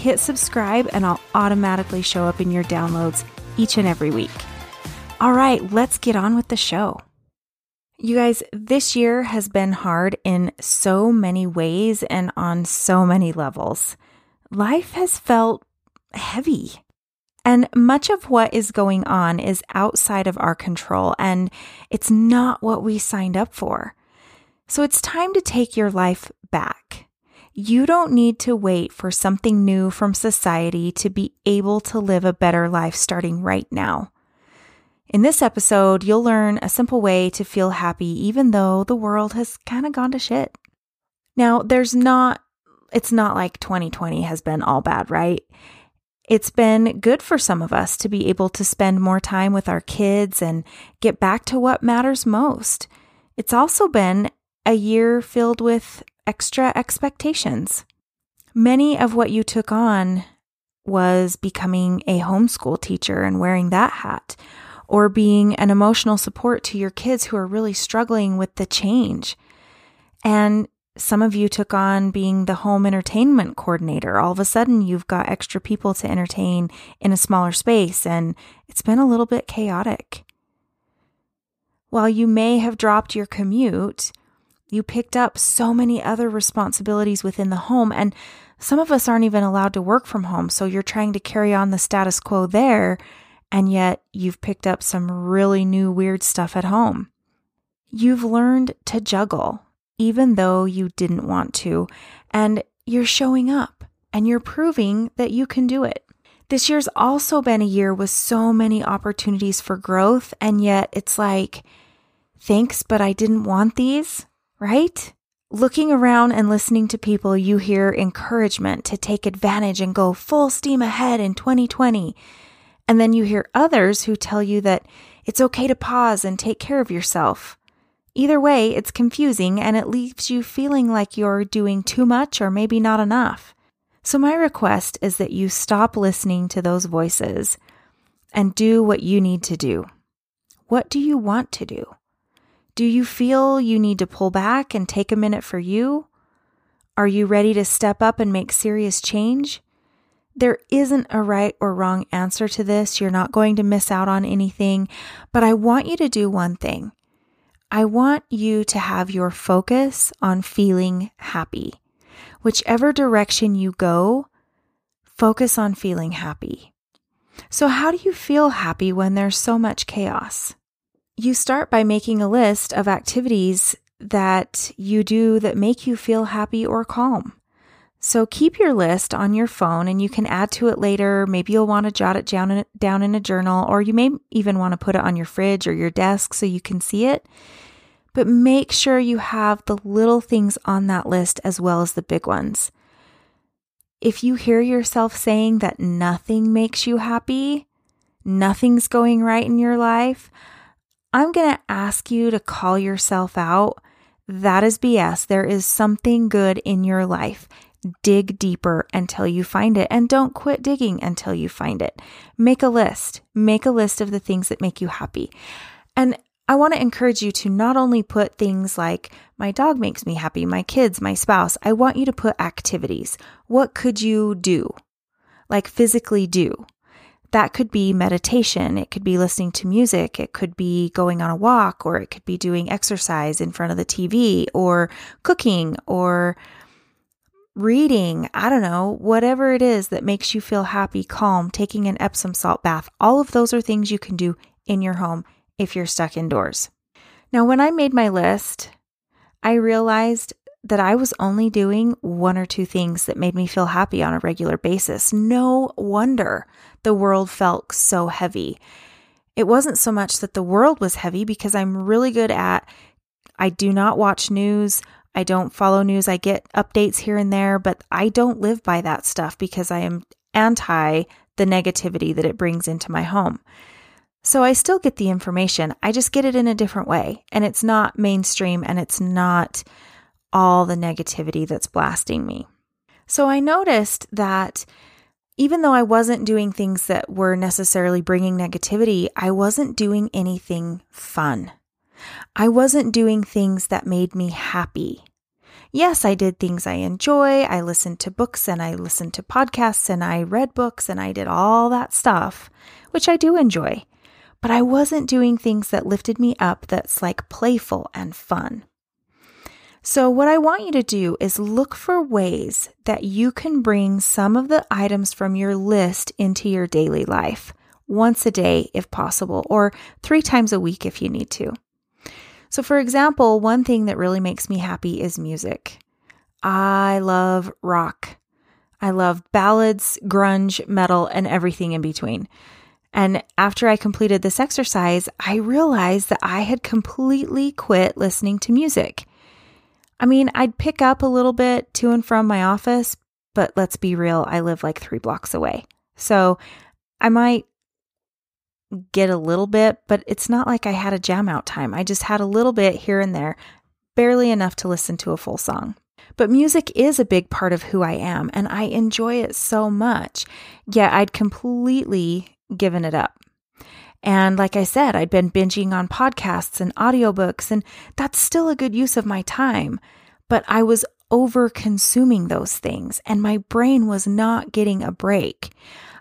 hit subscribe and I'll automatically show up in your downloads each and every week. All right, let's get on with the show. You guys, this year has been hard in so many ways and on so many levels. Life has felt heavy. And much of what is going on is outside of our control, and it's not what we signed up for. So it's time to take your life back. You don't need to wait for something new from society to be able to live a better life starting right now. In this episode, you'll learn a simple way to feel happy even though the world has kind of gone to shit. Now, there's not, it's not like 2020 has been all bad, right? It's been good for some of us to be able to spend more time with our kids and get back to what matters most. It's also been a year filled with extra expectations. Many of what you took on was becoming a homeschool teacher and wearing that hat, or being an emotional support to your kids who are really struggling with the change. And some of you took on being the home entertainment coordinator. All of a sudden, you've got extra people to entertain in a smaller space, and it's been a little bit chaotic. While you may have dropped your commute, you picked up so many other responsibilities within the home, and some of us aren't even allowed to work from home. So you're trying to carry on the status quo there and yet you've picked up some really new weird stuff at home. You've learned to juggle, even though you didn't want to, and you're showing up and you're proving that you can do it. This year's also been a year with so many opportunities for growth, and yet it's like, thanks, but I didn't want these, right? Looking around and listening to people, you hear encouragement to take advantage and go full steam ahead in 2020. And then you hear others who tell you that it's okay to pause and take care of yourself. Either way, it's confusing and it leaves you feeling like you're doing too much or maybe not enough. So, my request is that you stop listening to those voices and do what you need to do. What do you want to do? Do you feel you need to pull back and take a minute for you? Are you ready to step up and make serious change? There isn't a right or wrong answer to this. You're not going to miss out on anything, but I want you to do one thing. I want you to have your focus on feeling happy. Whichever direction you go, focus on feeling happy. So, how do you feel happy when there's so much chaos? You start by making a list of activities that you do that make you feel happy or calm. So keep your list on your phone and you can add to it later. Maybe you'll want to jot it down in, down in a journal, or you may even want to put it on your fridge or your desk so you can see it. But make sure you have the little things on that list as well as the big ones. If you hear yourself saying that nothing makes you happy, nothing's going right in your life, I'm going to ask you to call yourself out. That is BS. There is something good in your life. Dig deeper until you find it and don't quit digging until you find it. Make a list. Make a list of the things that make you happy. And I want to encourage you to not only put things like my dog makes me happy, my kids, my spouse. I want you to put activities. What could you do? Like physically do. That could be meditation. It could be listening to music. It could be going on a walk, or it could be doing exercise in front of the TV, or cooking, or reading, I don't know, whatever it is that makes you feel happy, calm, taking an Epsom salt bath, all of those are things you can do in your home if you're stuck indoors. Now, when I made my list, I realized that I was only doing one or two things that made me feel happy on a regular basis. No wonder the world felt so heavy. It wasn't so much that the world was heavy because I'm really good at I do not watch news. I don't follow news. I get updates here and there, but I don't live by that stuff because I am anti the negativity that it brings into my home. So I still get the information. I just get it in a different way. And it's not mainstream and it's not all the negativity that's blasting me. So I noticed that even though I wasn't doing things that were necessarily bringing negativity, I wasn't doing anything fun. I wasn't doing things that made me happy. Yes, I did things I enjoy. I listened to books and I listened to podcasts and I read books and I did all that stuff, which I do enjoy. But I wasn't doing things that lifted me up that's like playful and fun. So, what I want you to do is look for ways that you can bring some of the items from your list into your daily life once a day, if possible, or three times a week if you need to. So, for example, one thing that really makes me happy is music. I love rock. I love ballads, grunge, metal, and everything in between. And after I completed this exercise, I realized that I had completely quit listening to music. I mean, I'd pick up a little bit to and from my office, but let's be real, I live like three blocks away. So I might get a little bit, but it's not like I had a jam out time. I just had a little bit here and there, barely enough to listen to a full song. But music is a big part of who I am, and I enjoy it so much. Yet I'd completely given it up. And like I said, I'd been binging on podcasts and audiobooks, and that's still a good use of my time. But I was over consuming those things, and my brain was not getting a break.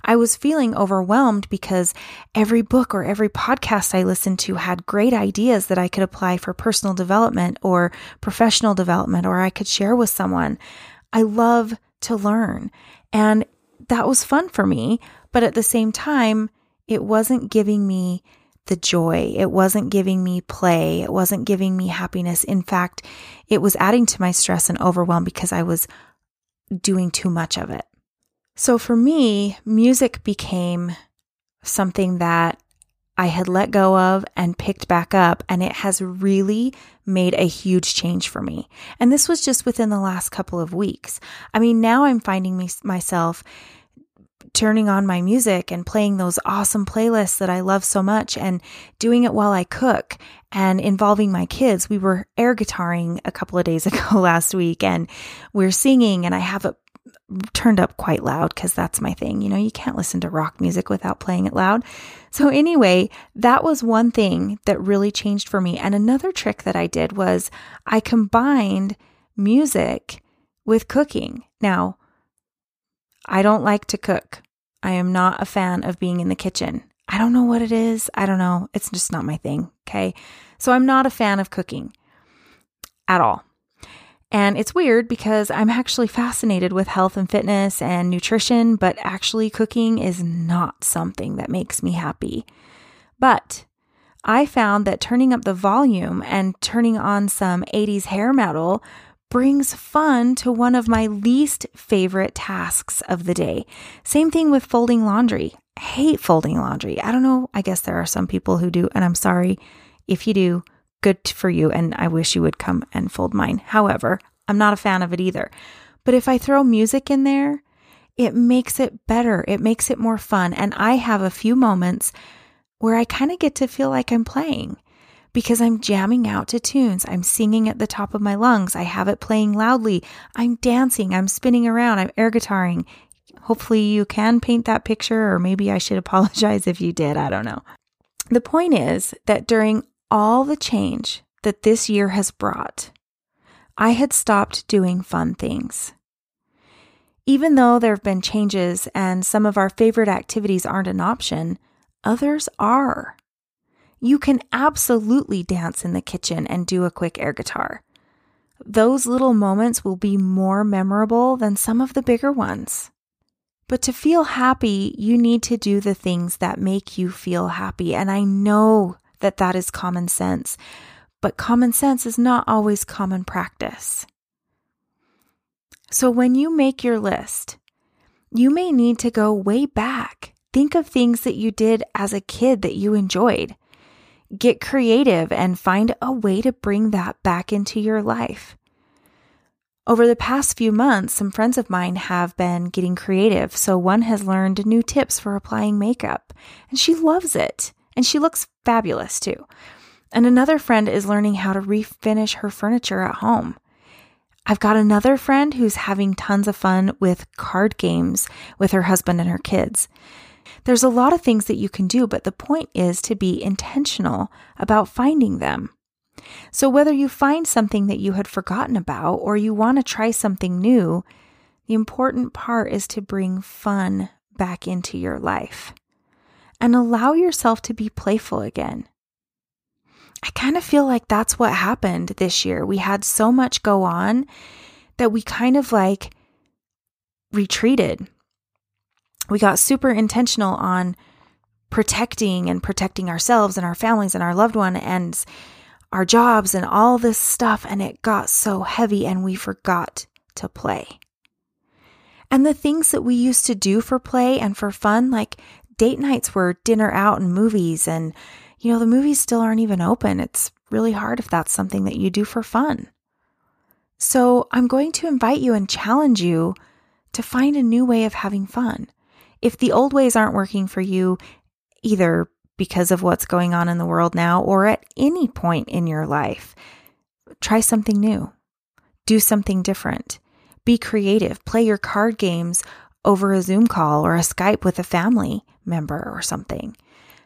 I was feeling overwhelmed because every book or every podcast I listened to had great ideas that I could apply for personal development or professional development, or I could share with someone. I love to learn. And that was fun for me. But at the same time, it wasn't giving me the joy. It wasn't giving me play. It wasn't giving me happiness. In fact, it was adding to my stress and overwhelm because I was doing too much of it. So for me, music became something that I had let go of and picked back up, and it has really made a huge change for me. And this was just within the last couple of weeks. I mean, now I'm finding me, myself turning on my music and playing those awesome playlists that I love so much and doing it while I cook and involving my kids. We were air guitaring a couple of days ago last week and we're singing and I have it turned up quite loud because that's my thing. You know, you can't listen to rock music without playing it loud. So, anyway, that was one thing that really changed for me. And another trick that I did was I combined music with cooking. Now, I don't like to cook. I am not a fan of being in the kitchen. I don't know what it is. I don't know. It's just not my thing. Okay. So, I'm not a fan of cooking at all. And it's weird because I'm actually fascinated with health and fitness and nutrition, but actually cooking is not something that makes me happy. But I found that turning up the volume and turning on some 80s hair metal brings fun to one of my least favorite tasks of the day. Same thing with folding laundry. I hate folding laundry. I don't know. I guess there are some people who do, and I'm sorry if you do good for you. And I wish you would come and fold mine. However, I'm not a fan of it either. But if I throw music in there, it makes it better. It makes it more fun. And I have a few moments where I kind of get to feel like I'm playing because I'm jamming out to tunes. I'm singing at the top of my lungs. I have it playing loudly. I'm dancing. I'm spinning around. I'm air guitaring. Hopefully, you can paint that picture, or maybe I should apologize if you did. I don't know. The point is that during all the change that this year has brought, I had stopped doing fun things. Even though there have been changes and some of our favorite activities aren't an option, others are. You can absolutely dance in the kitchen and do a quick air guitar. Those little moments will be more memorable than some of the bigger ones. But to feel happy, you need to do the things that make you feel happy. And I know that that is common sense, but common sense is not always common practice. So when you make your list, you may need to go way back. Think of things that you did as a kid that you enjoyed. Get creative and find a way to bring that back into your life. Over the past few months, some friends of mine have been getting creative. So one has learned new tips for applying makeup, and she loves it. And she looks fabulous too. And another friend is learning how to refinish her furniture at home. I've got another friend who's having tons of fun with card games with her husband and her kids. There's a lot of things that you can do, but the point is to be intentional about finding them. So, whether you find something that you had forgotten about or you want to try something new, the important part is to bring fun back into your life and allow yourself to be playful again. I kind of feel like that's what happened this year. We had so much go on that we kind of like retreated. We got super intentional on protecting and protecting ourselves and our families and our loved one and our jobs and all this stuff. And it got so heavy and we forgot to play. And the things that we used to do for play and for fun, like date nights were dinner out and movies and you know, the movies still aren't even open. It's really hard if that's something that you do for fun. So I'm going to invite you and challenge you to find a new way of having fun. If the old ways aren't working for you, either because of what's going on in the world now or at any point in your life, try something new. Do something different. Be creative. Play your card games over a Zoom call or a Skype with a family member or something.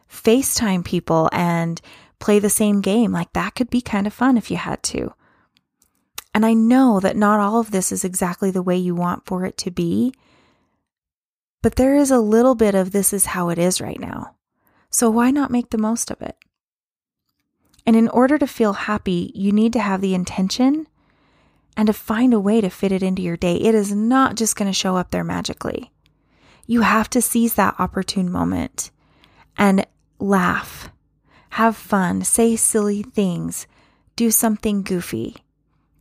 FaceTime people and play the same game. Like that could be kind of fun if you had to. And I know that not all of this is exactly the way you want for it to be, but there is a little bit of this is how it is right now. So why not make the most of it? And in order to feel happy, you need to have the intention and to find a way to fit it into your day. It is not just going to show up there magically. You have to seize that opportune moment and laugh, have fun, say silly things, do something goofy.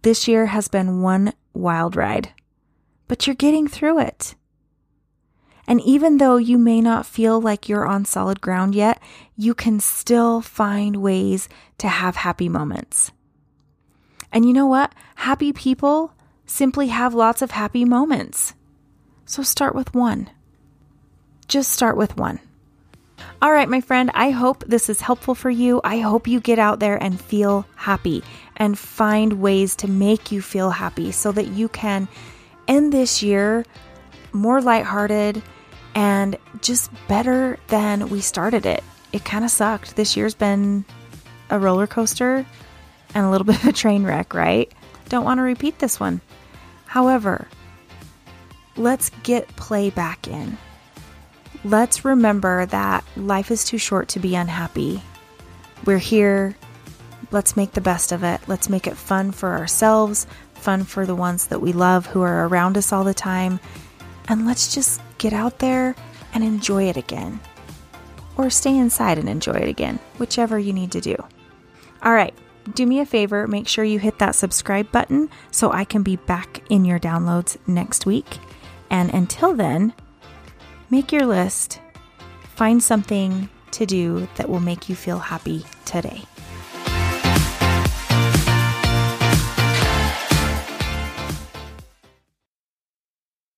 This year has been one wild ride, but you're getting through it. And even though you may not feel like you're on solid ground yet, you can still find ways to have happy moments. And you know what? Happy people simply have lots of happy moments. So start with one. Just start with one. All right, my friend, I hope this is helpful for you. I hope you get out there and feel happy and find ways to make you feel happy so that you can end this year more lighthearted and just better than we started it. It kind of sucked. This year's been a roller coaster and a little bit of a train wreck, right? Don't want to repeat this one. However, let's get play back in let's remember that life is too short to be unhappy. We're here. Let's make the best of it. Let's make it fun for ourselves, fun for the ones that we love who are around us all the time. And let's just get out there and enjoy it again. Or stay inside and enjoy it again, whichever you need to do. All right, do me a favor, make sure you hit that subscribe button so I can be back in your downloads next week. And until then, Make your list. Find something to do that will make you feel happy today.